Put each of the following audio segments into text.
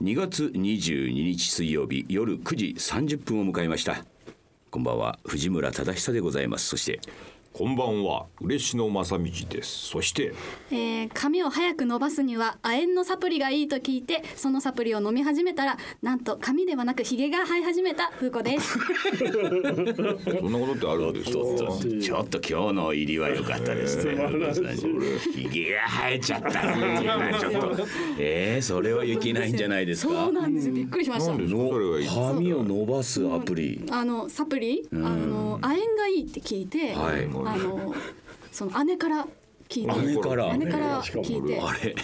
2月22日水曜日夜9時30分を迎えました。こんばんは。藤村忠久でございます。そしてこんばんは。嬉野正道です。そしてえー髪を早く伸ばすには亜鉛のサプリがいいと聞いてそのサプリを飲み始めたらなんと髪ではなくひげが生え始めた風子です。そんなことってあるんですか？ちょっと今日の入りは良かったですね。ひげが生えちゃったえー、それはいけないんじゃないですか？そうなんですよ。びっくりしました髪を伸ばすアプリ。あのサプリ、あの亜鉛がいいって聞いて、はいあのその姉から聞いて。姉から。姉から聞いて。あれ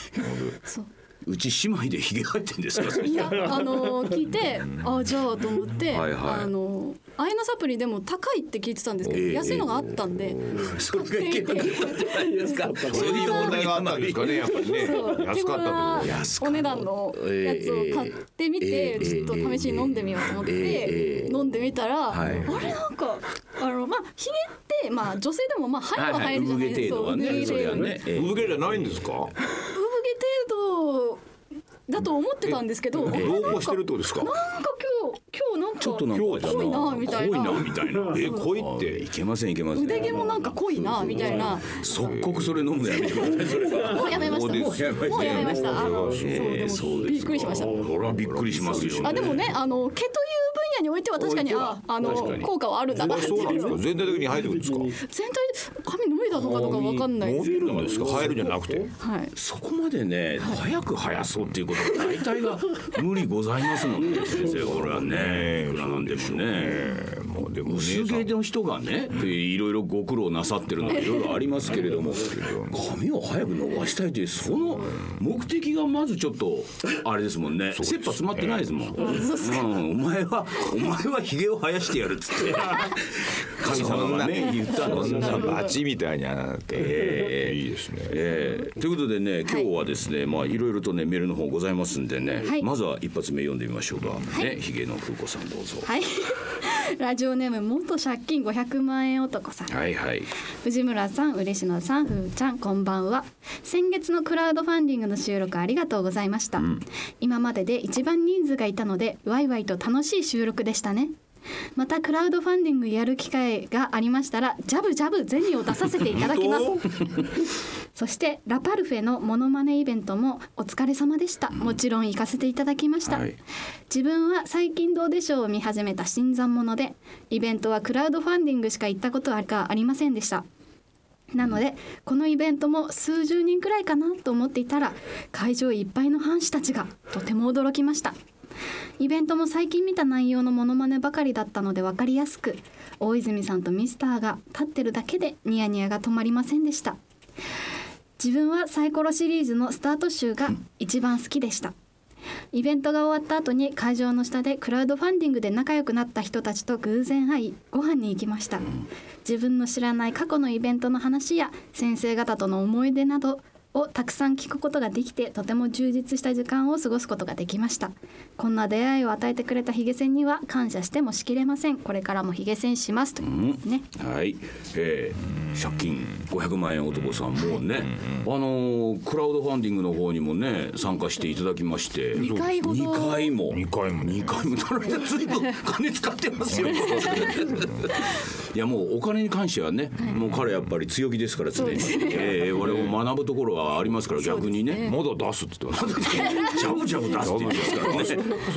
そううち姉妹でひげ生えてんですか？いやあの聞いてあじゃあと思ってはいはい。あの亜鉛のサプリでも高いって聞いてたんですけど、ええ安いのがあったんで、それがいけなかったんじゃないですか？そう。いう問題があったんですかねやっぱりね。そう。安かったって手頃なお値段のやつを買ってみて、ええちょっと試しに飲んでみようと思って、ええ飲んでみたら、はい。あれなんかあのまあひげってまあ女性でもまあ生えは生えるじゃないですか。はいはい。産毛程度はね。そ産毛じゃないんですか？程度だと思ってたんですけど、あれなんか同行してるってことですか？なんか今日今日なんかちょっとなんか濃いなみたいな。濃いなみたいな。え濃いって。いけません。いけません腕毛もなんか濃いなみたいな。即刻それ飲むのやめてください。もうやめました。もうやめました。あそうびっくりしました。はびっくりしますよあでもねあの毛とにおいては確かにああの効果はあるんだなっていそう。なんですか全体的に生えてくるんですか全体で髪伸びたのかとかわかんない。で伸びるんですか？生えるんじゃなくて。はい。そこまでね早く生やそうっていうことは大体が無理ございますもんね先生。これはねいくらなんでもねでも薄毛の人がね。いろいろご苦労なさってるのはいろいろありますけれども髪を早く伸ばしたいというその目的がまずちょっとあれですもんね。切羽詰まってないですもん、うん、お前はお前はひげを生やしてやるっつって。神様がね言ったのそんなバチみたいになって。ええ。いいですね。えーということでね今日はですね、まあいろいろとねメールの方ございますんでね、はい。まずは一発目読んでみましょうか、ねひげの風子さんどうぞ。はい。ラジオネーム元借金500万円男さん。はいはい。藤村さん嬉野さんふーちゃんこんばんは。先月のクラウドファンディングの収録ありがとうございました、今までで一番人数がいたのでワイワイと楽しい収録でしたねまたクラウドファンディングやる機会がありましたらジャブジャブ銭を出させていただきます。そしてラパルフェのモノマネイベントもお疲れ様でした。もちろん行かせていただきました、はい。自分は最近どうでしょうを見始めた新参者でイベントはクラウドファンディングしか行ったことがありませんでした。なのでこのイベントも数十人くらいかなと思っていたら会場いっぱいの藩士たちがとても驚きましたイベントも最近見た内容のモノマネばかりだったので分かりやすく大泉さんとミスターが立ってるだけでニヤニヤが止まりませんでした。自分はサイコロシリーズのスタート集が一番好きでした。イベントが終わった後に会場の下でクラウドファンディングで仲良くなった人たちと偶然会いご飯に行きました。自分の知らない過去のイベントの話や先生方との思い出などをたくさん聞くことができてとても充実した時間を過ごすことができました。こんな出会いを与えてくれたヒゲセンには感謝してもしきれません。これからもヒゲセンしますということですね。はい、えー、借金500万円男さんもうね、あのークラウドファンディングの方にもね参加していただきまして。2回ほど。2回も。二回もね。2回も。その間ずいぶん金使ってますよ。いやもうお金に関してはね、もう彼やっぱり強気ですから常に、えー、我々も学ぶところはありますから逆にね。まだ出すって言ってます ジャブジャブ出すって言うんですからね。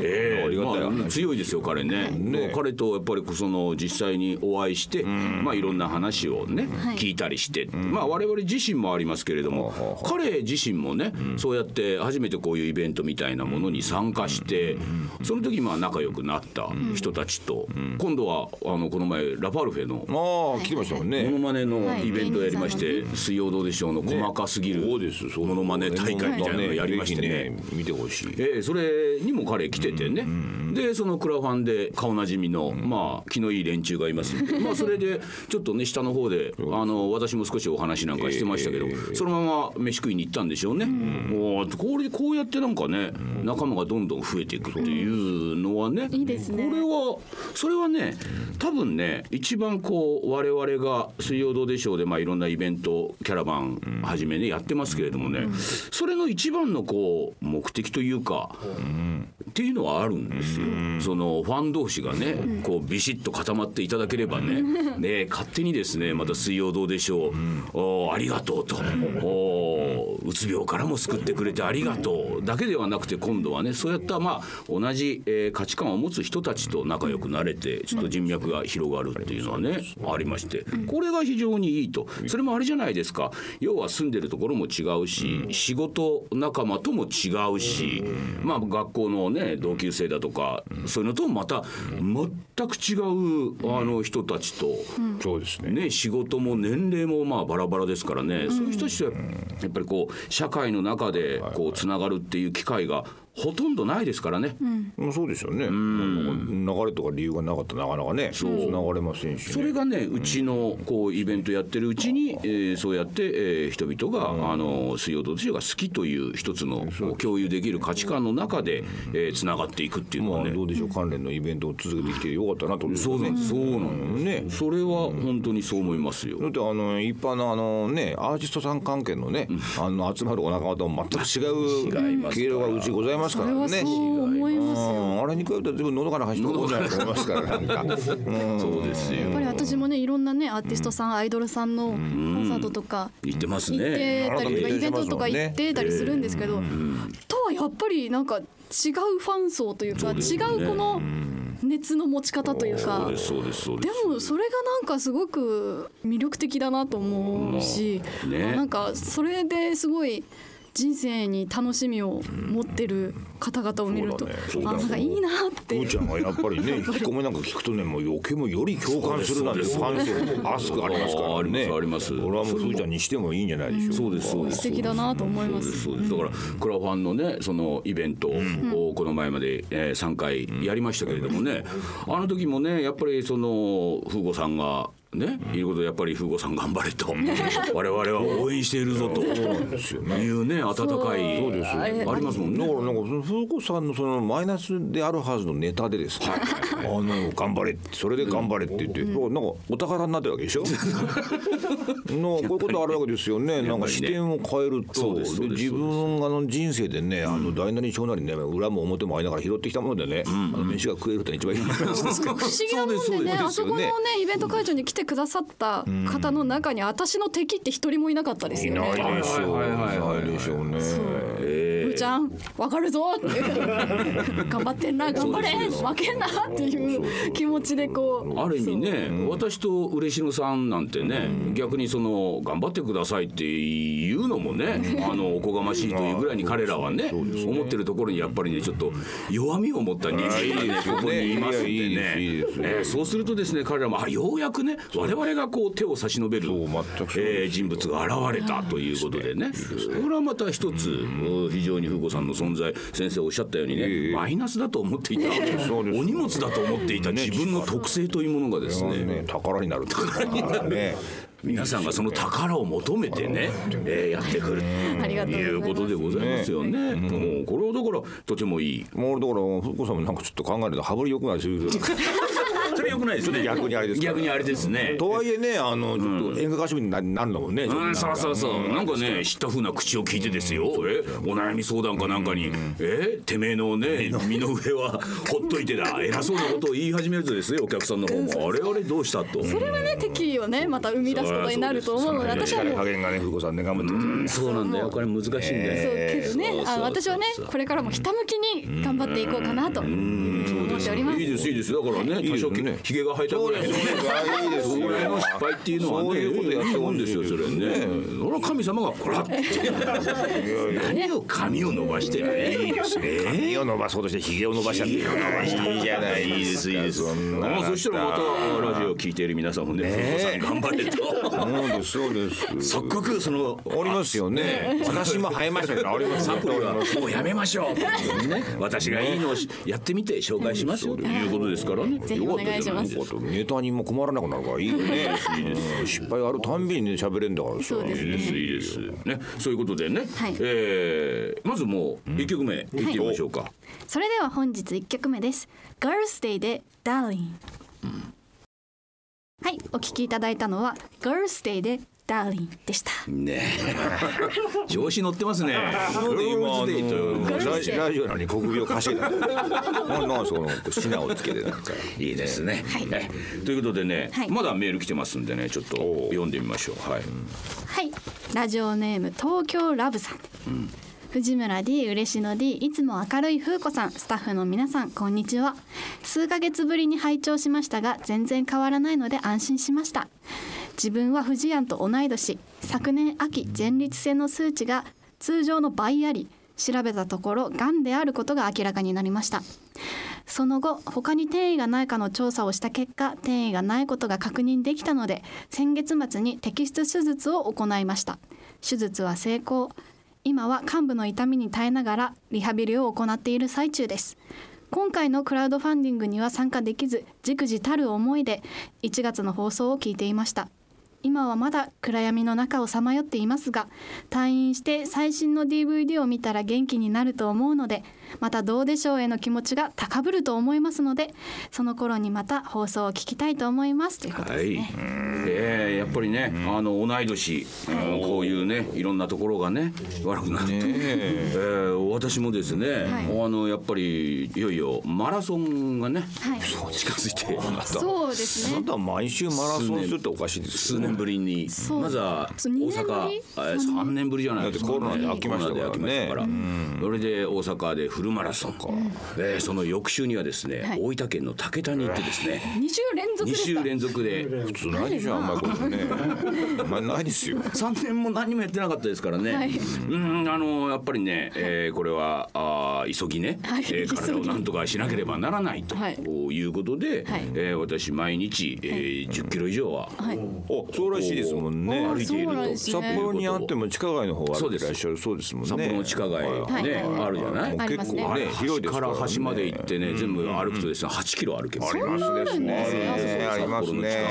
ええ。ありがたい。まあ強いですよ彼ね。もう彼とやっぱりその実際にお会いして、まあいろんな話をね、聞いたりして、まあ我々自身もありますけれども、彼自身もね、そうやって初めてこういうイベントみたいなものに参加して、その時まあ仲良くなった人たちと、今度はあのこの前ラパルフェのああ来てましたもんね。モノマネのイベントをやりまして、はい。水曜どうでしょうの細かすぎるそうです。そうモノマネ大会みたいなのをやりましてね。ぜひ見てほしいええそれにも彼来ててね、でそのクラファンで顔なじみの、まあ気のいい連中がいます。ん でまあそれでちょっとね下の方であの私も少しお話なんかしてましたけど、そのまま飯食いに行ったんでしょうね、もうこれこうやってなんかね仲間がどんどん増えていくっていうのはねいいですね。これはそれはね多分ね一番こう我々が「水曜どうでしょう」でまあいろんなイベントキャラバンはじめねやってますますけれどもね、それの一番のこう目的というか、っていうのはあるんですよ。そのファン同士がね、こうビシッと固まっていただければね、ね勝手にですねまた水曜どうでしょう、おありがとうと、おうつ病からも救ってくれてありがとうだけではなくて今度はねそうやったまあ同じ、えー価値観を持つ人たちと仲良くなれてちょっと人脈が広がるっていうのはね、ありましてこれが非常にいいと。それもあれじゃないですか。要は住んでるところも違うし、仕事仲間とも違うし、まあ学校のね同級生だとか、そういうのともまた全く違うあの人たちと、ね、仕事も年齢もまあバラバラですからね、そういう人たちとやっぱりこう社会の中でこうつながるっていう機会がほとんどないですからね。まあそうですよね。流れとか理由がなかったらなかなかねつながれませんしね。それがねうちのこうイベントやってるうちに、えーそうやって、えー人々が、あの水曜どうでしょうが好きという一つの共有できる価値観の中で、えーつながっていくっていうのはね。まあどうでしょう関連のイベントを続けてきてよかったなと。思いますそうなんそうなのねそれは本当にそう思いますよ。だってあの一般のあのねアーティストさん関係のね、あの集まるお仲間とも全く違う 経路がうちございますますよ。うん。あれに比べたら自分喉から走ってるんじゃないと思いますからなんか。うんそうですよ。やっぱり私もねいろんなねアーティストさん、アイドルさんのコンサートとか言ってます行ってね。たりとかうんイベントとか行ってたりするんですけど、とはやっぱりなんか違うファン層というか違うこの熱の持ち方というかそうでもそれがなんかすごく魅力的だなと思うし、うん。ね。あなんかそれですごい人生に楽しみを持ってる方々を見ると、そうだね。あなんかいいなって。ふーちゃんがやっぱりね 引き込みなんか聞くとねもう余計もより共感するなんてファン層熱くありますからね。ありますあります。これはもうふーちゃんにしてもいいんじゃないでしょうか。そうですそうです素敵だなと思いまそうですす。そうです。だからクラファンのねそのイベントをこの前まで、えー、3回やりましたけれどもね、あの時もねやっぱりその風子さんがね、いうことでやっぱり風子さん頑張れと。我々は応援しているぞと。いうね温かいそうですよありますもんね。だからなんかその風子さんのそのマイナスであるはずのネタでですね、あの頑張れってそれで頑張れって言って、なんかお宝になってるわけでしょ？のこういうことあるわけですよね。なんか視点を変えると、そうで自分がの人生でね、あの大なり小なりね、裏も表もありながら拾ってきたものでね、あの飯が食えるって一番いいですか。不思議なもんでそうですそうです。ねあそこのねイベント会場に来てくださった方の中に私の敵って一人もいなかったですいよね。ないでしょう。ないでしょうね。ちゃんわかるぞって。頑張ってんな頑張れ負けんなっていう気持ちでこう。ある意味ね、私と嬉野さんなんてね、逆にその頑張ってくださいっていうのもね、あのおこがましいというぐらいに彼らはね、思ってるところにやっぱりねちょっと弱みを持った人間がねここにいますんでね。そうするとですね彼らもあようやくね我々がこう手を差し伸べるえー人物が現れたということでね、これはまた一つうん非常に風子さんの存在先生おっしゃったようにね、マイナスだと思っていたそうですお荷物だと思っていた自分の特性というものがですねね、宝になるっていうね。皆さんがその宝を求めてね、えーやってくるありがということでございますよね。もうこれはだからとてもいい。もうだから福子さんもなんかちょっと考えると羽振りよくないですよ。それ良くないですね。逆にあれです逆にあれですね。とはいえねあのちょっと演歌歌手にななるのもね。うん、そうそうそう、なんかね、知った風な口を聞いてですよ。え、お悩み相談かなんかに、え、てめえのね、身の上はほっといてだ。偉そうなことを言い始めるとですね、お客さんの方も、あれあれどうしたと？それはね敵をねまた生み出すことになると思うので私はもう。加減がね福子さんね頑張って。そうなんだよ、これ難しいんだそう。よ。けどねあの私はねこれからもひたむきに頑張っていこうかなと思っております。いいですいいです。だからね多少ひね。ひげが生えたぐらいのね。いいですそれの失敗っていうのはねそういうことやってもんですよそれね。それは神様がこらって。何を髪を伸ばしてね。髪を伸ばそうとしてひげを伸ばしちゃっていいじゃないいいですいいです。あそしたらまたラジオを聞いている皆さんもね「風子さん頑張れ」と。そうですそうです。即刻そのありますよね。私も生えましたからありますサプリはもうやめましょう、ね、私がいいのをしやってみて紹介しますよ。ということですからね。よかったじゃないです。かネタにも困らなくなるからいいよね。失敗あるたんびにね喋れるんだからさ。そうですいいですいいですね。そういうことでね、はい。えーまずもう一曲目いってみましょうか、それでは本日1曲目です「Girls Day」で「Darling」はいお聴きいただいたのは「Girls Day」でダーリンでした。ね。え 調子乗ってますね。今あデートのラジラジオなのに国病稼いだ。ななんその品をつけてなんかいいですね、えということでね、はい。まだメール来てますんでねちょっと読んでみましょう。はい、はい。ラジオネーム東京ラブさん、藤村 D 嬉野 D いつも明るい風子さん。スタッフの皆さんこんにちは。数ヶ月ぶりに拝聴しましたが全然変わらないので安心しました自分は藤庵と同い年。昨年秋前立腺の数値が通常の倍あり。調べたところがんであることが明らかになりました。その後他に転移がないかの調査をした結果転移がないことが確認できたので先月末に摘出手術を行いました。手術は成功。今は患部の痛みに耐えながらリハビリを行っている最中です。今回のクラウドファンディングには参加できずじくじたる思いで1月の放送を聞いていました。今はまだ暗闇の中をさまよっていますが退院して最新の DVD を見たら元気になると思うのでまたどうでしょうへの気持ちが高ぶると思いますのでその頃にまた放送を聞きたいと思います。ということはい。ですね、えーやっぱりね、あの同い年、う。んこういうねいろんなところがね悪くなって、え。ー私もですね、はい。あのやっぱりいよいよマラソンがね、はい。近づいてそうですね。あなた毎週マラソンするっておかしいですよ数年ぶりに。そう。まずは大阪。りあ3年ぶりじゃないですか、ね、だってコロナで飽きましたからね。それで大阪でフルマラソン、えーその翌週にはですね、はい。大分県の竹田に行ってですね 2週連続2ですか？週連続で普通ないでしょあんまりことね。あんまりないですよ。3年も何もやってなかったですからね、はい。うんあのやっぱりね、えーこれはあー急ぎね、はい。えー体をなんとかしなければならないとはい。いうことで、はい。えー私毎日、えー10キロ以上ははい。おそうらしいですもんね。歩いていると。札ね。幌にあっても地下街の方歩いてらっしゃるそうですもんね。札幌の地下街ね、はい。あるじゃない、ありますね。広いですからね。端から端まで行ってね、全部歩くとですね8キロ歩けます。ありますですねそうありますね。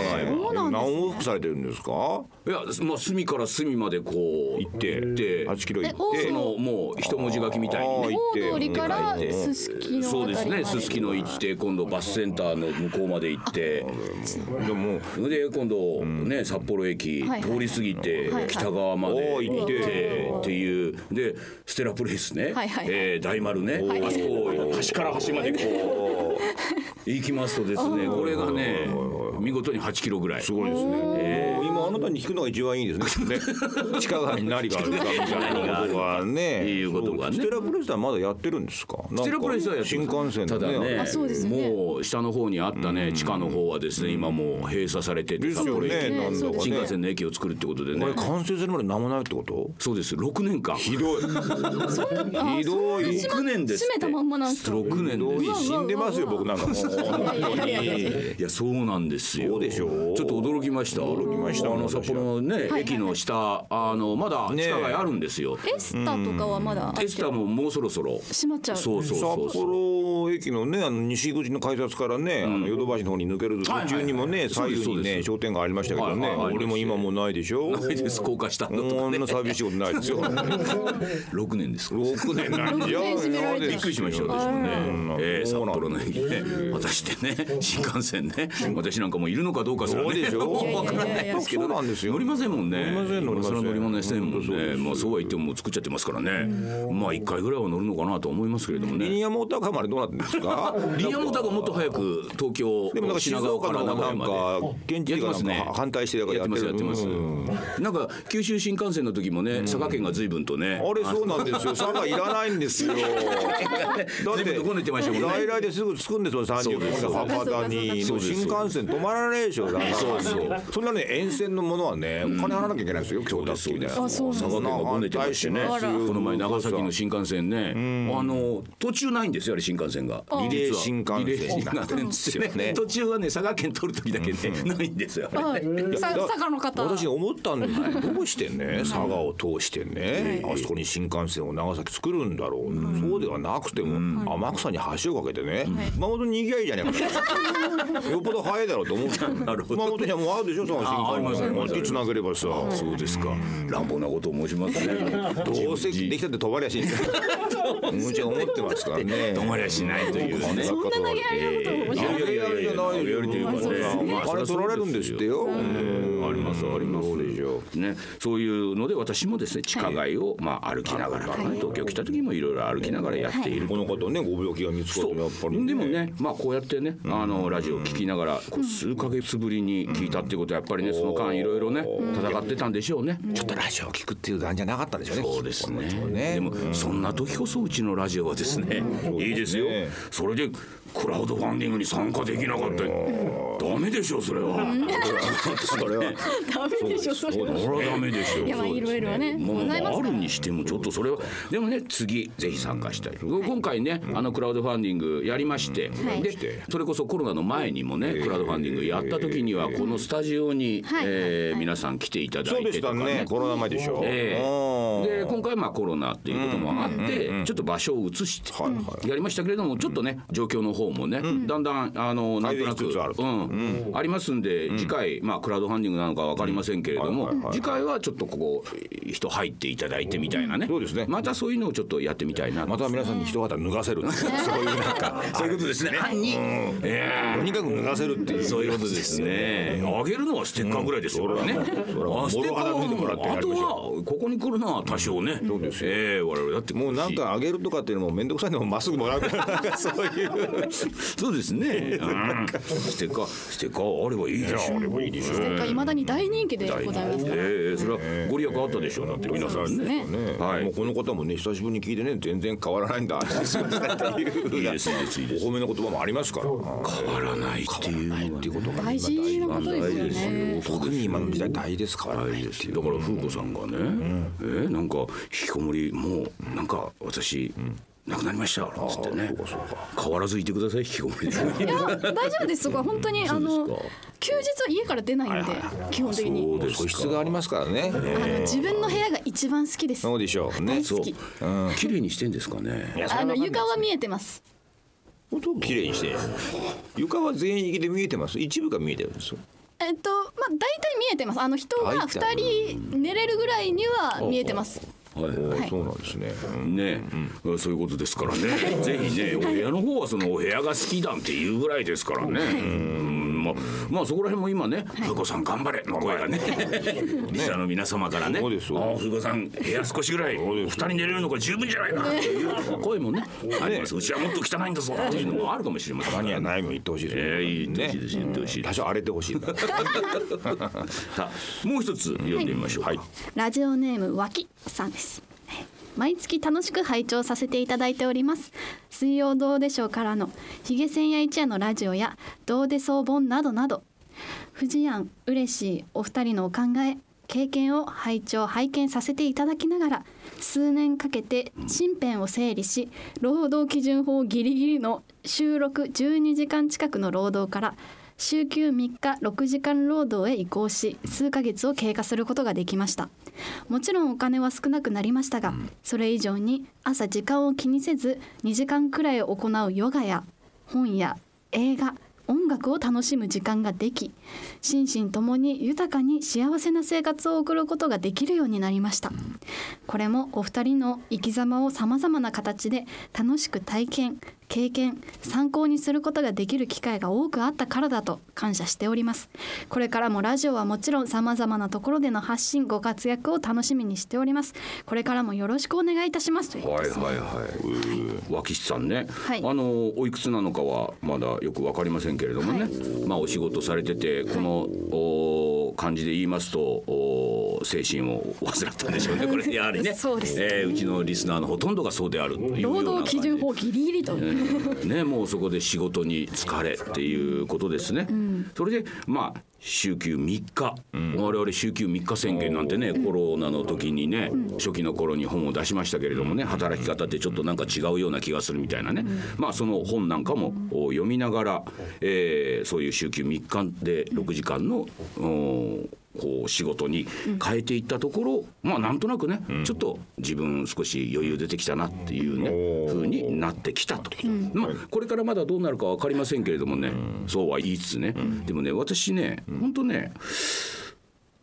何往復されてるんですか？いや、まあ、隅から隅までこう行って行って8キロ行えってそのもう一文字書きみたいに。ね大通りから行ってすすきのそうですねすすきの行って今度バスセンターの向こうまで行って。でもそれで今度ね札幌駅はい通り過ぎてはい北側まで行って行って。いう。でステラプレイスね。えー大丸ね。あそこを端から端までこう行きますとですねこれがね見事に8キロぐらい。すごいですね。今あなたに聞くのが一番いいですね。ね 地下街に何があるかみたいなことがね。いうことがね。ステラプレスはまだやってるんですか？ステラプレイスはやって新幹線のただねもう下の方にあったね地下の方はですね今もう閉鎖されてて札幌駅。新幹線の駅を作るってことでね。これ完成するまで間もないってこと？そうです。6年間。ひどい。ひどい。6年ですって。閉めたまんまなんですか？6年ひどい。です死んでますよ僕なんかいやそうなんですよ。そうでしょ？うちょっと驚きました。驚きました。あの札幌のねはい。駅の下あのまだ地下街あるんですよ。エスタとかはまだテスタももうそろそろ。閉まっちゃう。そうそうそう札そう。幌駅のねあの西口の改札からね、あのヨドバシの方に抜ける途中にもね、左右にね商店街ありましたけどね、俺も今もうないでしょ？ないです。高架下のとこかね。んな寂しいことないですよ。6年です。6年なんじゃ。びっくりしましたよ私もね、えー札幌の駅ね果たしてね新幹線ね。私なんかもいるのかどうかすらね。わからないですけど、乗りませんもんね。乗りません乗りませんそれは乗りませんもんねまあそうは言っても作っちゃってますからねまあ一回ぐらいは乗るのかなと思いますけれどもねリニアモーターカーまでどうなってるんですかリニアモーターがもっと早く東京でもなんか静岡のなんか県知事がなんか反対してやってますやってますうんなんか九州新幹線の時もね佐賀県が随分とねあれそうなんですよ差がいらないんですよだ随分とこねてましたもんね在来ですぐ着くんですよ30分で博多にそうです新幹線止まらないでしょだからそうそう。そんなね沿線のものはねお金払わなきゃいけないんですよ今日だってみたいなあそうなん佐賀県がごねてましてね。この前長崎の新幹線ねあの途中ないんですよあれ新幹線が。リレー新幹線。途中はね佐賀県取る時だけねないんですよ。佐賀の方。私思ったんですよどうしてね佐賀を通してねあそこに新幹線を長崎作るんだろう。そうではなくても天草に橋を架けてね。熊本にゃいいじゃねえかよっぽど早いだろうと思うなるほど。熊本にはもうあるでしょその新あありますあります幹線つなげればさそうですか。乱暴なことを申しますね。どうせできたって飛ばりゃしんむちゃ思ってますからね止まりゃしないというねそんな投げやりなことをいやいやいやいや投げやりというかねまあれ取られるんです。ってよあります。あります。そうでしょね、そういうので私もです。ね地下街をまあ歩きながら、ね東京来た時もいろいろ歩きながらやっている。この方ねご病気が見つかってやっぱりでもねまあこうやってねあのラジオを聞きながらこう数ヶ月ぶりに聞いたっていうことはやっぱりねその間いろいろね戦ってたんでしょうね。ちょっとラジオを聞くっていう段じゃなかったんでしょうね。そうですね。ね。でもそんな時こそうちのラジオはですねいいですよ。ね。それでクラウドファンディングに参加できなかったダメでしょそれは。それは。ダメでしょ それは。それはダメでしょいやまあいろいろねまあございますから。あるにしてもちょっとそれはでもね次ぜひ参加したい、今回ねあのクラウドファンディングやりまして、はいでそれこそコロナの前にもね、クラウドファンディングやった時にはこのスタジオに、はい。えー皆さん来ていただそうでしたいてとかね。ねコロナ前でしょ。で今回はまあコロナっていうこともあってちょっと場所を移してやりましたけれどもちょっとね状況の方もねだんだんあのなんとなくうん。ありますんで次回まあクラウドファンディングなのかわかりませんけれども次回はちょっとここ人入っていただいてみたいなね。そうですね。またそういうのをちょっとやってみたいなまた皆さんに一肌脱がせる そういうなんかそういうことですね 犯人ええ。とにかく脱がせるっていう。そういうことですね。あげるのはステッカーぐらいですからね。はあステッカーあとはここに来るのは多少ね。そうですええ我々だってもうなんかあげるとかっていうのも面倒くさいのもまっすぐもらうから そういう。そうですね。うんステッカーステッカーあればいいでしょ。あればいいでしょ。いまだに大人気でございますから。ええそれはご利益あったでしょう。だって。皆さんね。はい。もうこの方もね久しぶりに聞いてね全然変わらないんだ。いう。いいですいいですいいです。お褒めの言葉もありますから。変わらないっていうっていうことが大事なことですよね。特に今の時代大事です変わらないっていうだから風子さんがね、えーなんか引きこもりもうなんか私、亡くなりましたなんつってね。変わらずいてください引きこもり。でいや大丈夫です。そこは本当に あの休日は家から出ないんで基本的に。そうです素質がありますからね。あの自分の部屋が一番好きです。そうでしょうね。そう。大好き綺麗にしてんですかね。あの床は見えてます綺麗にして。床は全域で見えてます？一部が見えてるんですよ。えっとまあ大体見えてます。あの人が二人寝れるぐらいには見えてます。はい。おはい。そうなんですね。ね、そういうことですからね。ぜひねお部屋の方はそのお部屋が好きだっていうぐらいですからね、うんまあ、まあそこら辺も今ね「風子さん頑張れ」の声がねリスナーの皆様からねそうですよ。あ風子さん部屋少しぐらい二人寝れるのが十分じゃないか。っていう声もねあります。うちはもっと汚いんだぞっていうのもあるかもしれません。他にはないも言ってほしいですええ言ってほしいです言ってほしい多少荒れてほしい さあもう一つ読んでみましょうか、はい。ラジオネームわきさんです毎月楽しく拝聴させていただいております。水曜どうでしょうからのヒゲ千夜一夜のラジオやどうでそう本などなど。藤庵嬉しいお二人のお考え経験を拝聴拝見させていただきながら数年かけて身辺を整理し労働基準法ギリギリの収録12時間近くの労働から週休3日6時間労働へ移行し数ヶ月を経過することができました。もちろんお金は少なくなりましたが、それ以上に朝時間を気にせず2時間くらい行うヨガや本や映画音楽を楽しむ時間ができ心身ともに豊かに幸せな生活を送ることができるようになりました。これもお二人の生き様をさまざまな形で楽しく体験経験参考にすることができる機会が多くあったからだと感謝しております。これからもラジオはもちろんさまざまなところでの発信ご活躍を楽しみにしております。これからもよろしくお願いいたしますということはいですねはいはい。脇師さんね、はい。あのおいくつなのかはまだよくわかりませんけれどもね、はい。まあお仕事されててこの、お漢字で言いますとお精神を患ったんでしょうね。これやはりね。そうですえーうちのリスナーのほとんどがそうである労働基準法ギリギリとね、もうそこで仕事に疲れっていうことですね。それでまあ週休3日、我々週休3日宣言なんてね、コロナの時にね、初期の頃に本を出しましたけれどもね働き方ってちょっとなんか違うような気がするみたいなね、まあその本なんかもお読みながら、えーそういう週休3日で6時間のおこう仕事に変えていったところ、まあなんとなくね、ちょっと自分少し余裕出てきたなっていうね、風になってきたと、まあこれからまだどうなるか分かりませんけれどもね、そうは言いつつね、でもね私ね本当ね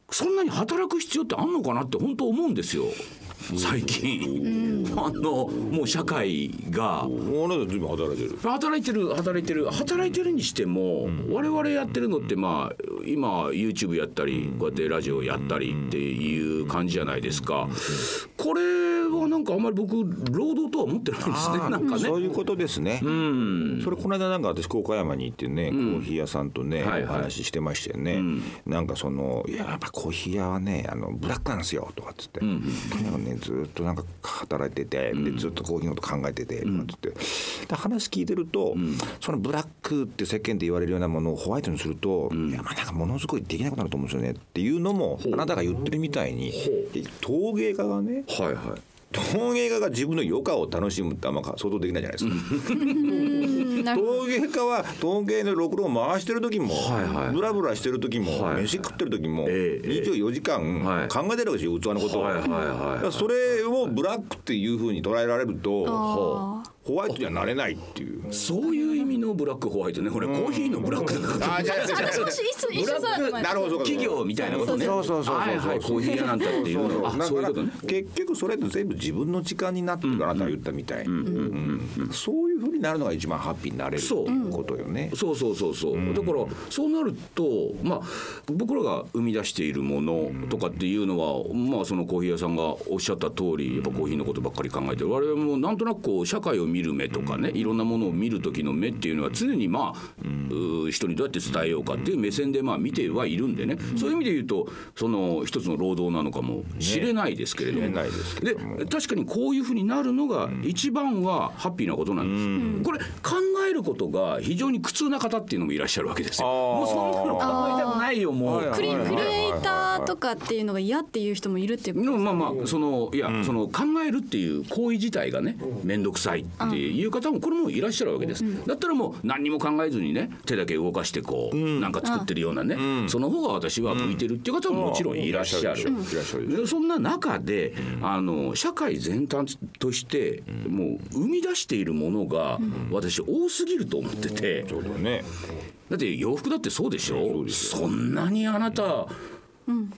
そんなに働く必要ってあんのかなって本当思うんですよ。最近、あのもう社会が。俺らずいぶん働いてる。働いてる働いてる。働いてるにしても、我々やってるのってまあ今 YouTube やったりこうやってラジオやったりっていう感じじゃないですか、これはなんかあんまり僕労働とは思ってないんですねなんかね。そういうことですね、うん。それこの間なんか私岡山に行ってね、コーヒー屋さんとね、お話ししてましたよね、なんかその「いややっぱコーヒー屋はねあのブラックなんですよ」とかっつって、とにかくねずっとなんか働いてて、でずっとコーヒーのこと考えてて、とかって。で話聞いてると、そのブラックって世間で言われるようなものをホワイトにすると、いやまあなんかものすごいできなくなると思うんですよね。っていうのもあなたが言ってるみたいに陶芸家がねはいはい陶芸家が自分の余暇を楽しむってあんま想像できないじゃないですか。陶芸家は陶芸のろくろを回してる時も、はいはい。ブラブラしてる時も、飯食ってる時も、ええ24時はい。間考えてるわけですよ器のことを、それをブラックっていうふうに捉えられるとあホワイトにはなれないっていう。そういう意味のブラックホワイトね。これコーヒーのブラックだから。あじゃあじゃあじゃあ。あそう一緒一緒そうなるほど企業みたいなことね。そうそうそうそうはいはいコーヒー屋なんだっていうの。あだからそういうことね。結局それって全部自分の時間になってるから言ったみたい。に、うん。そういうふうになるのが一番ハッピーになれるそう。いうことよね。そうそうそうそう、だからそうなるとまあ僕らが生み出しているものとかっていうのは、まあそのコーヒー屋さんがおっしゃった通りやっぱコーヒーのことばっかり考えてる。我々もなんとなくこう社会を見る目とかね、いろんなものを見る時の目っていうのは常にまあ、う人にどうやって伝えようかっていう目線でまあ見てはいるんでね、そういう意味で言うとその一つの労働なのかもしれないですけれども、しれないで確かにこういうふうになるのが一番はハッピーなことなんです、これ考えることが非常に苦痛な方っていうのもいらっしゃるわけですよ。もうそんなの考えたくないよもう。クリエイターとかっていうのが嫌っていう人もいるっていうことのまあまあそのいや、その考えるっていう行為自体がね面倒くさいっていう方もこれもいらっしゃるわけです、だったらもう何にも考えずにね手だけ動かしてこう、なんか作ってるようなね、その方が私は向いてるっていう方ももちろん。いらっしゃる、いらっしゃる。でしょでそんな中で、あの社会全体としてもう生み出しているものが私多すぎると思ってて、そうだね。だって洋服だってそうでしょ？そんなにあなたうん。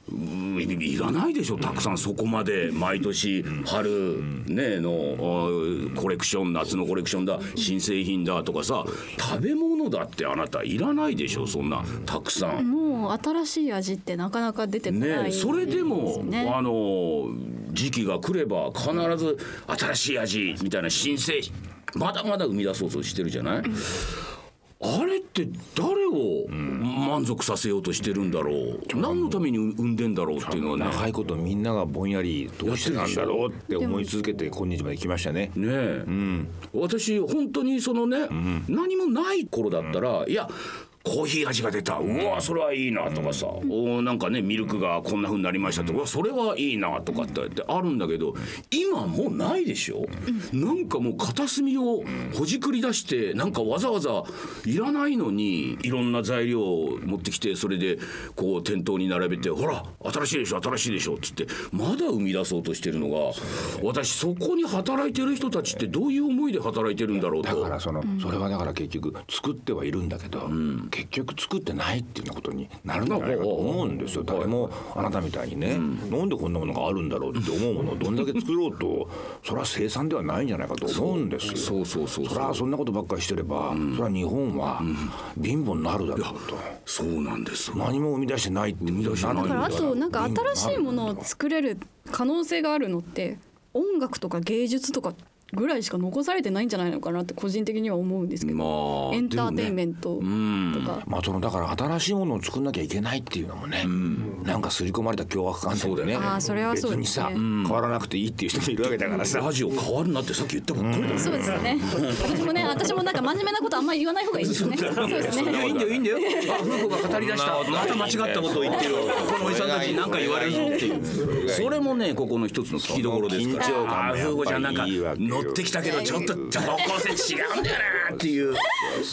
いいらないでしょ？たくさんそこまで毎年春ねのあコレクション夏のコレクションだ新製品だとかさ食べ物だってあなたいらないでしょ？そんなたくさん。もう新しい味ってなかなか出てこないね、それでも、ねあの時期が来れば必ず新しい味みたいな新製品まだまだ生み出そうとしてるじゃない、あれって誰を満足させようとしてるんだろう、何のために生んでんだろうっていうのはね。長いことみんながぼんやりどうしてなんだろうって思い続けて今日まで来ましたね。ねえ、私本当にそのね、何もない頃だったら、いやコーヒー味が出た。うわそれはいいなとかさ、おなんかねミルクがこんな風になりましたとか、うわそれはいいなとかってあるんだけど今もうないでしょ、なんかもう片隅をほじくり出してなんかわざわざいらないのにいろんな材料を持ってきてそれでこう店頭に並べてほら新しいでしょ新しいでしょっつってまだ生み出そうとしてるのが私そこに働いてる人たちってどういう思いで働いてるんだろうと。だからその、それはだから結局作ってはいるんだけど、結局作ってないっていうようなことになるんじゃないかと思うんですよ。誰もあなたみたいにね、なんでこんなものがあるんだろうって思うものをどんだけ作ろうとそれは生産ではないんじゃないかと思うんですよ。そうそうそうそう。それはそんなことばっかりしてれば、それは日本は貧乏になるだろうと。そうなんですよ。何も生み出してないって生み出してない。だからあとなんか。新しいものを作れる可能性があるのって音楽とか芸術とかぐらいしか残されてないんじゃないのかなって個人的には思うんですけど、まあエンターテインメンントとん。か、まあそのだから新しいものを作んなきゃいけないっていうのもね、なんか刷り込まれた凶悪感でね。あーそれはそうですね。別にさ、変わらなくていいっていう人もいるわけだからさ。ラジオ変わるなってさっき言ったばっかりだよそうですよね。私もね私もなんか真面目なことあんまり言わない方がいいですね。そうですいやいいんねだよ。いいんだよ。あ風子が語り出した。また間違ったことを言ってる。このおじさんたちに何か言われるぞっていう。それもねここの一つの聞きどころですから。風子ちゃんなんか乗ってきたけどちょっと方向性違うんだよなっていう。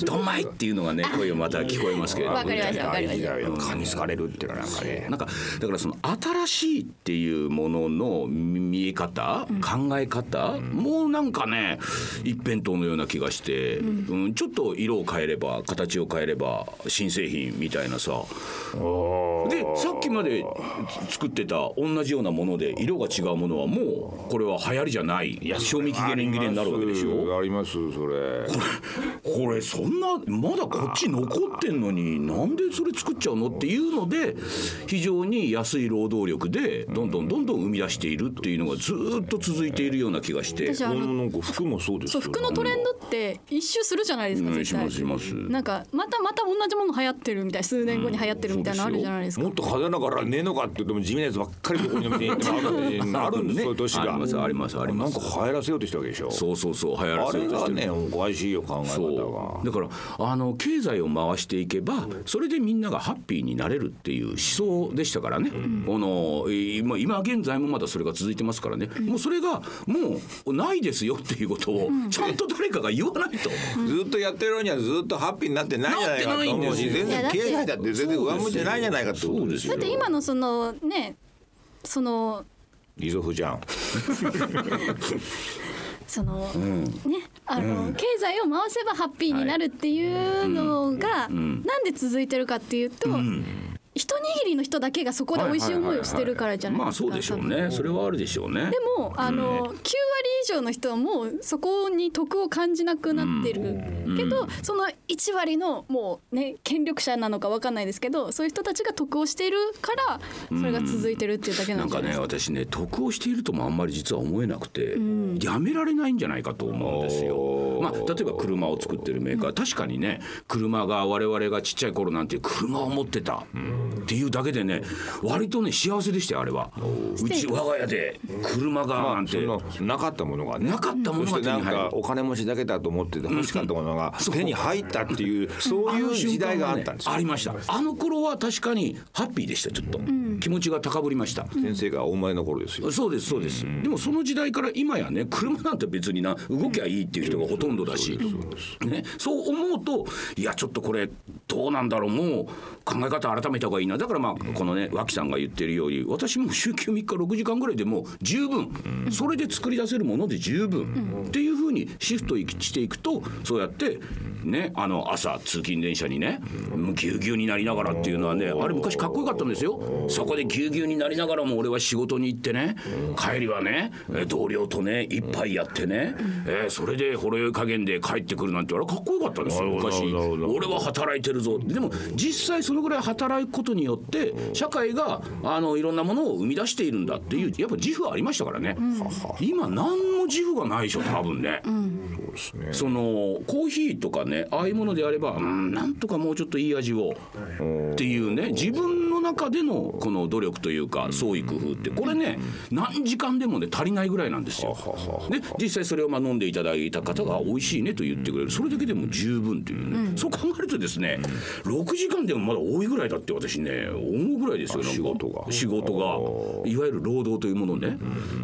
どんまいっていうのがね声をまた聞こえますけれども。わかりましたわかりました。に好かれるっていうのはなんかねなんかだからその新しいっていうものの見え方、考え方、もうなんかね一辺倒のような気がして、うんちょっと色を変えれば形を変えれば新製品みたいなさでさっきまで作ってた同じようなもので色が違うものはもうこれは流行りじゃない賞味期限切れになるわけでしょありますそれ。これそんなまだこっち残ってんのになんでそれ作っちゃうのっていうので非常に安い労働力でどんどんどんどん生み出しているっていうのがずーっと続いているような気がして。私あのなんか服もそうですよ。そう服のトレンドって一周するじゃないですかうん絶対。しますします。なんかまたまた同じもの流行ってるみたい数年後に流行ってるみたいなのあるじゃないですか。もっと派手なからねえのかって言っても地味なやつばっかりどこに あるんであるんですそういう年がありますありますあります。なんか流行らせようとしたわけでしょ。そうそうそう流行らあれがせようとしてる。ねおかしいよ考え方が。だからあの経済を回していけばそれでみんながハッピーになれるっていう思想でしたからね、この今今現在もまだそれが続いてますからね、もうそれがもうないですよっていうことをちゃんと誰かが言わないと。ずっとやってるのにはずっとハッピーになってないじゃないかと思うし全然経済だって全然上向いてないじゃないかってことですよ。だって今のそのねそのリゾフじゃん その、ねあの、経済を回せばハッピーになるっていうのが、なんで続いてるかっていうと、一握りの人だけがそこで美味しい思いをしてるからじゃないまあですか。そうでしょうね。それはあるでしょうね。でもあの、9割以上の人はもうそこに得を感じなくなってる、けどその1割のもうね権力者なのかわかんないですけどそういう人たちが得をしているからそれが続いてるっていうだけななんんかねじゃないですか。私ね得をしているともあんまり実は思えなくて、やめられないんじゃないかと思うんですよ。まあ、例えば車を作ってるメーカー確かにね車が我々がちっちゃい頃なんて車を持ってた。っていうだけでね割とね幸せでしたよあれは。うち我が家で車がなんて、そのなかったものがね。なかったものが手に入る。かお金持ちだけだと思ってて欲しかったものが手に入ったっていうそう。いう時代があったんですよ。ありました。あの頃は確かにハッピーでしたちょっと、気持ちが高ぶりました。先生がお前の頃ですよ。そうですそうです、でもその時代から今やね車なんて別にな動きゃいいっていう人がほとんどだし、ね、そう思うといやちょっとこれどうなんだろう。もう考え方改めた方がいいな。だからまあこのね脇さんが言ってるように私も週休3日6時間ぐらいでもう十分、それで作り出せるもので十分、っていうふうにシフトしていくとそうやってねあの朝通勤電車にねぎゅうぎゅうになりながらっていうのはねあれ昔かっこよかったんですよ。そこでぎゅうぎゅうになりながらも俺は仕事に行ってね帰りはねえ同僚とね一杯やってね、えーそれでほろ酔い加減で帰ってくるなんてあれかっこよかったんですよ昔。俺は働いてるぞ。でも実際そのぐらい働くことによって社会があのいろんなものを生み出しているんだっていうやっぱ自負はありましたからね、今何も自負がないでしょ多分ね。そうですね。そのコーヒーとかねああいうものであればうんなんとかもうちょっといい味をっていうね自分の中でのこの努力というか創意工夫ってこれね何時間でもね足りないぐらいなんですよ。で実際それをまあ飲んでいただいた方が美味しいねと言ってくれるそれだけでも十分というね、そう考えるとですね6時間でもまだ多いぐらいだって私ね思うぐらいですよ仕事が。仕事が。いわゆる労働というものね、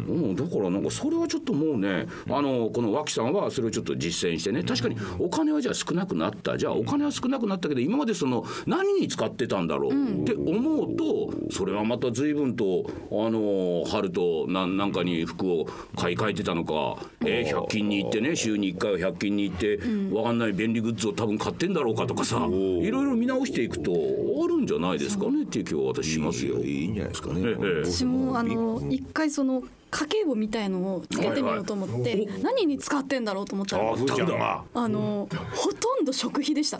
うん、だからなんかそれはちょっともうねあのこの脇さんはそれをちょっと実践してね。確かにお金はじゃあ少なくなった。じゃあお金は少なくなったけど今までその何に使ってたんだろうって思うとそれはまた随分とあの春となんなんかに服を買い替えてたのか、えー、100均に行ってね週に1回は100均に行ってわかんない便利グッズを多分買ってんだろうかとかさいろいろ見直していくとあるんじゃないですかねっていう気は私しますよ。いいんじゃないですかね。ええ。私もあの一回その家計簿みたいのをつけてみようと思って、はい何に使ってんだろうと思ったらあのほとんど食費でした。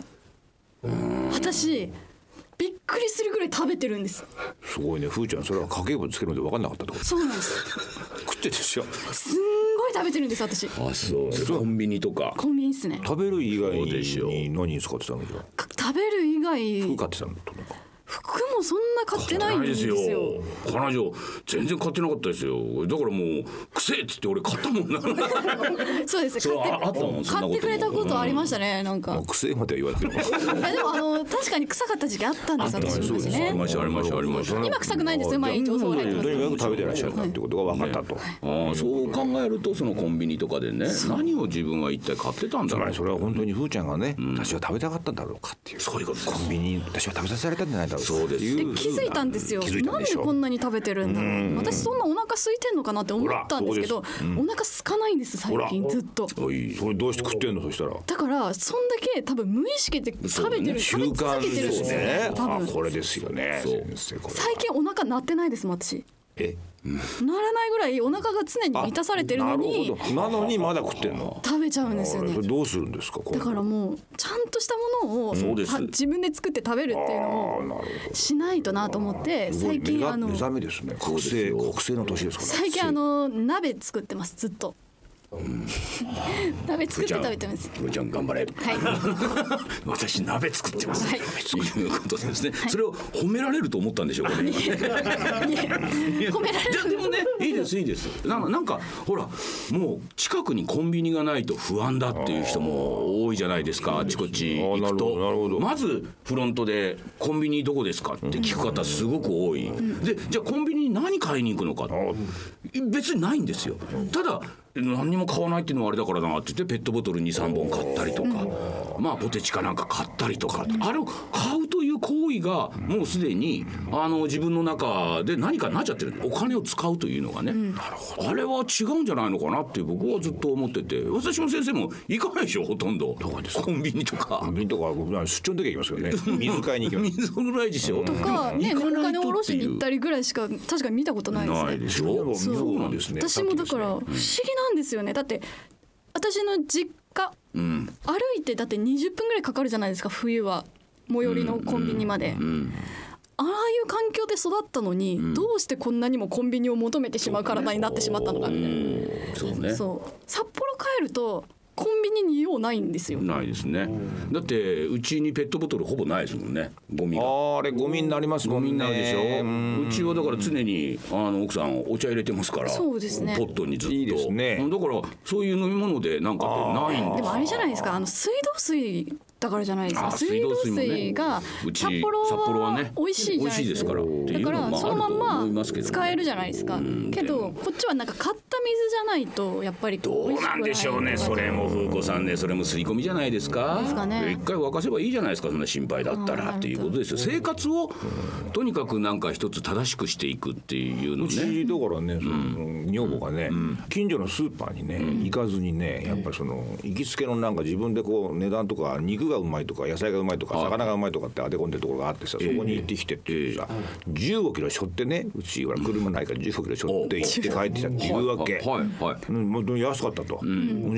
私びっくりするぐらい食べてるんです。すごいね。ふーちゃんそれは家計簿つけるので分かんなかったと？そうなんです。食ってですよすんごい食べてるんです私。あそう。コンビニとか。コンビニっすね。食べる以外そうでしょう。に何に使ってたの？じゃか食べる以外。服買ってたの？となんか。服ももそんな買ってないんですよ。彼女全然買ってなかったですよ。だからもう「くせえ」っつって俺買ったもんな。そうです。買って買ってくれたことありましたねなんか。癖までは言われてるでもあの確かに臭かった時期あったんです私そうですあり昔ね。ましたありましたありました。今臭くないんですよ毎日お風呂入ってますとにかく食べてらっしゃるってことが分かったと、ああそう考えるとそのコンビニとかでね何を自分は一体買ってたん。つだろうそれは本当にふーちゃん。がね、私は食べたかったん。だろうかっていうそういうことですコンビニに私は食べさせられたん。じゃないだろうかそうですっていう気づいたんですよ。なんでこんなに食べてるんだろう。私そんなお腹空いてんのかなって思ったんですけどほらそうお腹空かないんです最近ずっと。それどうして食ってんのそしたら。だからそんだけ多分無意識で食べてる、習食べ続慣けてるんですよ。ね。多分。あこれですよね最近お腹鳴ってないですもん私えならないぐらいお腹が常に満たされてるのになのにまだ食ってんの？食べちゃうんですよね。どうするんですかだからもうちゃんとしたものをそうです。た自分で作って食べるっていうのをしないとなと思って最近あの目覚めですね覚醒覚醒の年ですから。最近あの鍋作ってますずっと 鍋作って食べてます。ふーちゃん頑張れ。はい。私鍋作ってます、はい。ということですね、それを褒められると思ったんでしょうこれ褒められじゃあでもねいいですいいです。なんかなんかほらもう近くにコンビニがないと不安だっていう人も多いじゃないですか。あちこち行くと。どまずフロントで「コンビニどこですか?」って聞く方すごく多い。でじゃあコンビニに何買いに行くのか。別にないんですよ。ただ何にも買わないっていうのはあれだからなって言ってペットボトル23本買ったりとかまあポテチかなんか買ったりとか。あれを買うという行為がもうすでにあの自分の中で何かになっちゃってる。お金を使うというのがね、あれは違うんじゃないのかなって僕はずっと思ってて。私も先生も行かないでしょほとんど。コンビニとか。コンビニとか出張の時は行きますよね。水買いに行きます。水ぐらいでしょとかねお金を下ろしに行ったりりぐらいしか確かに見たことないですね。ないでしょ。そうなんですね。私もだから不思議なんですよね。だって私の実家うん。歩いてだって20分ぐらいかかるじゃないですか冬は。最寄りのコンビニまで、うんああいう環境で育ったのに、どうしてこんなにもコンビニを求めてしまう体になってしまったのかみたいな、そうね。そう。札幌帰るとコンビニに用ないんですよ。ないですね。だってうちにペットボトルほぼないですもんね。ゴミが。あれゴミになりますもんね。ゴミになるでしょ？うん。うちはだから常にあの奥さんお茶入れてますからそうですね。ポットにずっと。いいですね。だからそういう飲み物でなんかってないんでもあれじゃないですかあの水道水だからじゃないですか。あ水道水がうち札幌札幌は美味しいじゃないですか。美味しいですから。っていうだからのもそのまんま使えるじゃないですか。んけどこっちはなんか買った水じゃないとやっぱりどうなんでしょうね。それも風子さんね。それも刷り込みじゃないですか。ですかね。一回沸かせばいいじゃないですかそんな心配だったら。っていうことですよ。生活をとにかくなんか一つ正しくしていくっていうのうねちだからね、その女房がね、近所のスーパーにね、行かずにねやっぱりその行きつけのなんか自分でこう値段とか肉がうまいとか野菜がうまいとか魚がうまいとかって当て込んでるところがあってさそこに行ってきてってさ15キロ背負ってねうちは車ないから15キロ背負って行って帰ってきたって言うわけ。もう安かったと、うち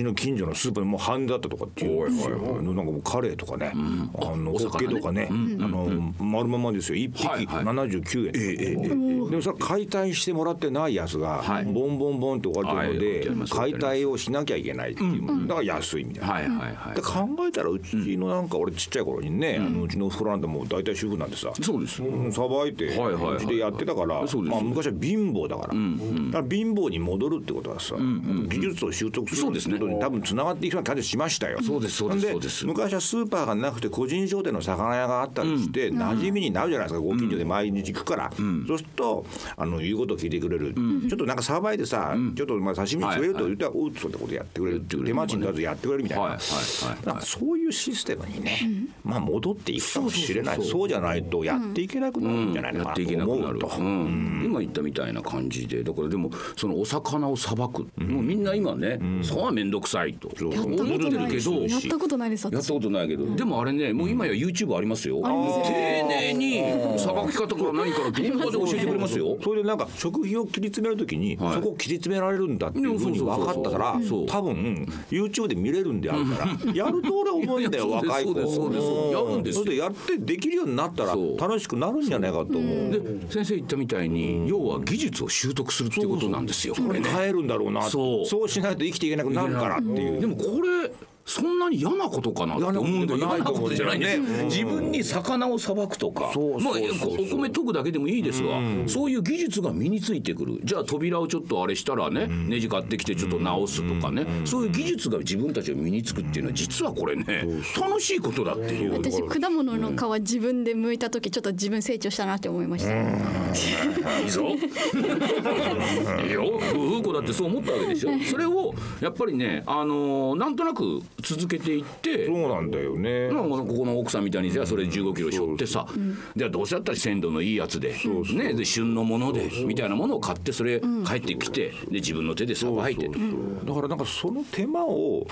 の近所のスーパーでもう半値だったとかっていう、なんかもうカレーとかね、あのホッケとかね、あの丸ままですよ。一匹はいはい。79円、でもそれ解体してもらってないやつが、はい。ボンボンボンって置かれてるので、解体をしなきゃいけないっていう、だから安いみたいな。はいはいはい。で考えたらうちのなんか俺ちっちゃい頃にね、あのうちのおふくろなんてもう大体主婦なんでさそうです。うんさばいてうちでやってたからまあ昔は貧乏だから。だから貧乏に戻るってことはさ技術を習得するそうですね。ことに多分つながっていくような感じしましたよ。そうですそうです。です。昔はスーパーがなくて個人商店の魚屋があったりして馴染みになるじゃないですかご近所で毎日行くから。そうするとあの言うことを聞いてくれる。ちょっとなんかさばいてさちょっとまあ刺身くれると言ったらおうそうってことやってくれる手間賃取らずやってくれるみたいな。そういうシステムにね、まあ戻っていくかもしれない。そうじゃないとやっていけなくなるんじゃないのかなと。やっていけなくなる。思うと、うん。今言ったみたいな感じで。だからでもそのお魚をさばく、もうみんな今ね、そうは面倒くさいと。思やってことないるけどやったことないです。やった私ことないけど、でもあれねもう今や YouTube ありますよ、丁寧にさばき方から何から動画で教えてくれますよ。それでなんか食費を切り詰めるときに、はい。そこを切り詰められるんだっていうふうに分かったから多分 YouTube で見れるんであるからやると俺は思うんだよいやそうですそうですそうです。ん。やるんですよ。それでやってできるようになったら楽しくなるんじゃないかと思う。で先生言ったみたいに、要は技術を習得するっていうことなんですよこれね。変えるんだろうな。そう。そうしないと生きていけなくなるからっていう。でもこれそんなに嫌なことかなって思うんだよ嫌なことじゃないね、自分に魚をさばくとかまあお米研ぐだけでもいいですが、そういう技術が身についてくる。じゃあ扉をちょっとあれしたらね、ネジ買ってきてちょっと直すとかね、そういう技術が自分たちが身につくっていうのは実はこれね楽しいことだっていう。私果物の皮自分で剥いた時ちょっと自分成長したなって思いました。いいぞ。いいよ。夫婦子だってそう思ったわけでしょ。それをやっぱりねあのなんとなく続けていってそうなんだよね。まあここの奥さんみたいにじゃあそれ15キロ背負ってさ、じゃあどうせだったら鮮度のいいやつでねで旬のものでみたいなものを買ってそれ帰ってきてで自分の手でさばいてと。だからなんかその手間を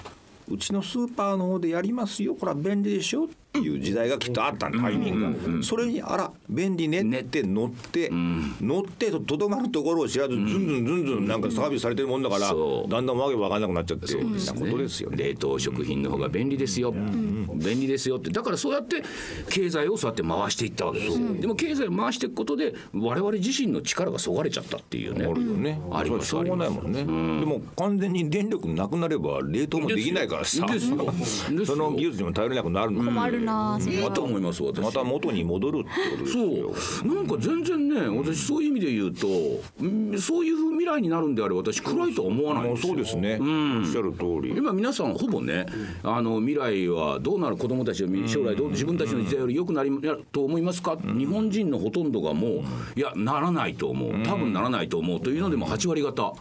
うちのスーパーの方でやりますよこれは便利でしょっていう時代がきっとあったタイミングが、それにあら便利ねって乗って、乗ってとどまるところを知らずずんずんずんずんなんかサービスされてるもんだから、だんだんわけわかんなくなっちゃってそうなことですよね。冷凍食品の方が便利ですよ、便利ですよって。だからそうやって経済をそうやって回していったわけです、でも経済を回していくことで我々自身の力がそがれちゃったっていうね。あるよね。ありますしょうがないもんね。でも完全に電力なくなれば冷凍もできないからさ。その技術にも頼れなくなるの。困るなそれは。いいと思います私。また元に戻るってことですよ。そう。なんか全然ね私そういう意味で言うとうんそういう未来になるんであれば私暗いとは思わないんもうですよ。そうですね。おっしゃる通り。今皆さんほぼねあの未来はどうなる子どもたちは将来どう自分たちの時代より良くなりやと思いますか、日本人のほとんどがもういやならないと思う。多分ならないと思うというのでも8割方。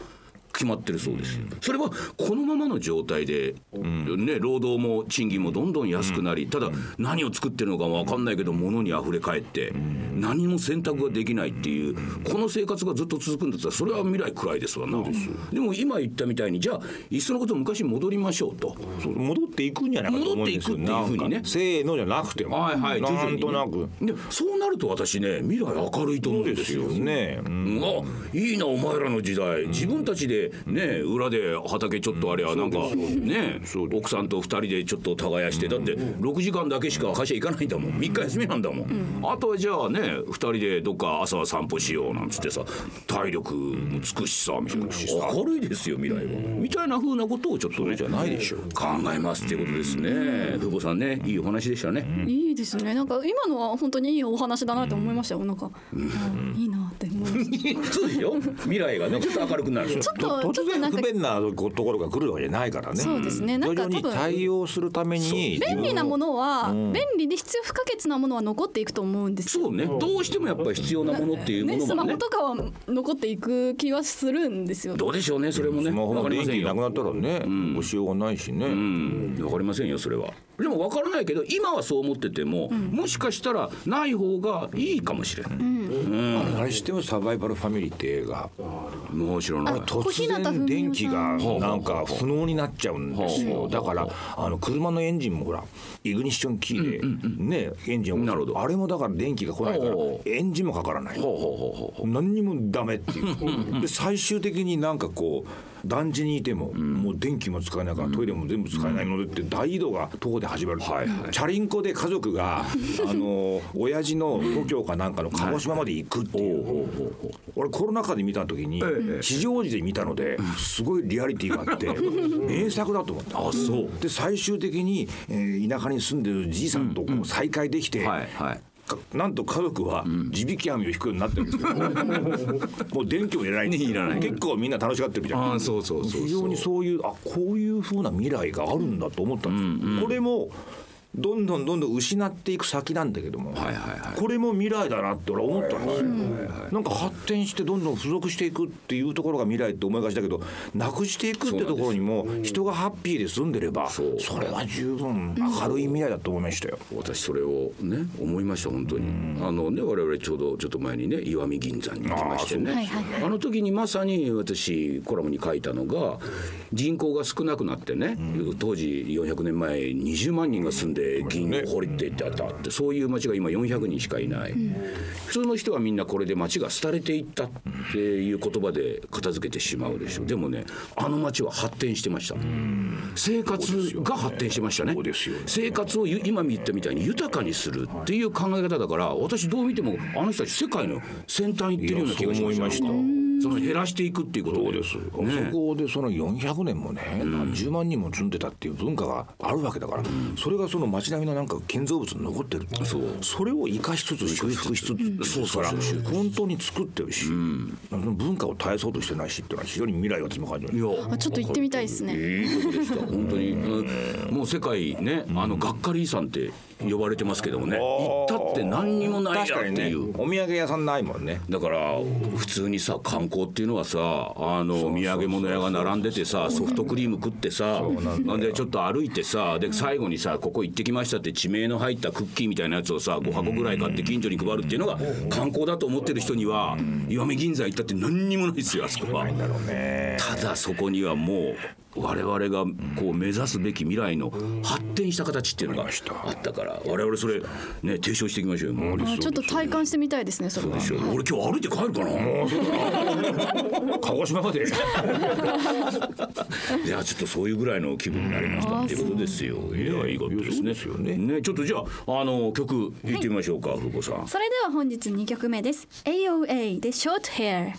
決まってるそうですよ。それはこのままの状態で、ね、労働も賃金もどんどん安くなりただ何を作ってるのかも分かんないけど物にあふれ返って何も選択ができないっていうこの生活がずっと続くんだったらそれは未来暗いですわな。でも今言ったみたいにじゃあいっそのこと昔に戻りましょうと。戻っていくんじゃないかと思うんですよ。戻っていくっていうふうにね。せーのじゃなくても。はいはいなとなく。でそうなると私ね未来明るいと思うんですよ。ね。うん。あいいなお前らの時代。自分たちでね裏で畑ちょっとあれはなんかね奥さんと2人でちょっと耕してだって6時間だけしか会社行かないんだもん。3日休みなんだもん。あとはじゃあね2人でどっか朝は散歩しようなんつってさ体力もつくしさみたいな。明るいですよ未来は。みたいな風なことをちょっとねじゃないでしょう。考えますっていうことですね。久保さんねいいお話でしたね。いいですね。なんか今のは本当にいいお話だなって思いましたよ。なんか、あいいなって思いました。そうでしょ未来がねちょっと明るくなる。ちょっと突然不便なところが来るわけじゃないからね。そうですね。なんか多分対応するために便利なもののは、便利で必要不可欠なものは残っていくと思うんですよ。そうね。どうしてもやっぱり必要なものっていうもね、スマのがねホとかは残っていく気はするんですよ。どうでしょうねそれもね。スマホわかの電気なくりませんよ。なったらね、ごしようがないしね。うん。わかりませんよそれはでもわからないけど今はそう思ってても、もしかしたらない方がいいかもしれない、あれあれ知ってますサバイバルファミリーって映画。もう知らない突然電気がなんか不能になっちゃうんですよ。だからあの車のエンジンもほらイグニッションキーでねエンジンをなるほど。あれもだから電気が来ないからエンジンもかからない。ほうほうほうほうほう。何にもダメっていう。で最終的になんかこう団地にいても、もう電気も使えないからトイレも全部使えないのでって大移動が徒歩で始まる、はいはい。チャリンコで家族が あの親父の故郷かなんかの鹿児島まで行くっていう、俺コロナ禍で見た時に地上時で見たのですごいリアリティがあって 名作だと思ったあそう。で最終的に、えー田舎に住んでるじいさんと再会できて、はいはい。かなんと家族は地引き網を引くようになってるんですけど、もう電気もいらない。いらない。結構みんな楽しがってるじゃん。ああそうそうそう非常にそういうあこういう風な未来があるんだと思ったんです。よ、これもどんどんどんどん失っていく先なんだけども、はいはいはい。これも未来だなって俺は思ったんですよ、なんか発展してどんどん付属していくっていうところが未来って思いがちだけどなくしていくってところにも人がハッピーで住んでればそれは十分明るい未来だと思いましたよ。私それをね思いました本当に。あのね我々ちょうどちょっと前にね石見銀山に行きましてね。はいはい。あの時にまさに私コラムに書いたのが人口が少なくなってね当時400年前20万人が住んで銀を掘りっていってあったってそういう町が今400人しかいない。普通の人はみんなこれで町が廃れていったっていう言葉で片付けてしまうでしょでもねあの町は発展してました。生活が発展してましたね。生活をゆ今言ったみたいに豊かにするっていう考え方だから私どう見てもあの人たち世界の先端行ってるような気がしましたその減らしていくっていうことそうです、そこでその400年もね、何十万人も住んでたっていう文化があるわけだから、それがその街並みのなんか建造物に残ってるそう。それを生かしつつ修復しつつ、そう。から本当に作ってるし、その文化を絶やそうとしてないしっていうのは非常に未来を私も感じるい。や。あちょっと行ってみたいですね。いいでした本当に、うん。もう世界ねあのがっかり遺産って呼ばれてますけどもね。行ったって何にもないっていう。お土産屋さんないもんね。だから普通にさ観光っていうのはさあの土産物屋が並んでてさソフトクリーム食ってさなんでちょっと歩いてさで最後にさここ行ってきましたって地名の入ったクッキーみたいなやつをさ5箱ぐらい買って近所に配るっていうのが観光だと思ってる人には石見銀山行ったって何にもないですよあそこは。ただそこにはもう我々がこう目指すべき未来の発展した形っていうのがあったから我々それね提唱していきましょうよ。ちょっと体感してみたいですねそれは。俺今日歩いて帰るかな？鹿児島までいやちょっとそういうぐらいの気分になりました。っていうことですよ。いやいいことですね。ね。ねちょっとじゃああの曲弾いてみましょうか、ふうこさん。それでは本日2曲目です。AOA で Short Hair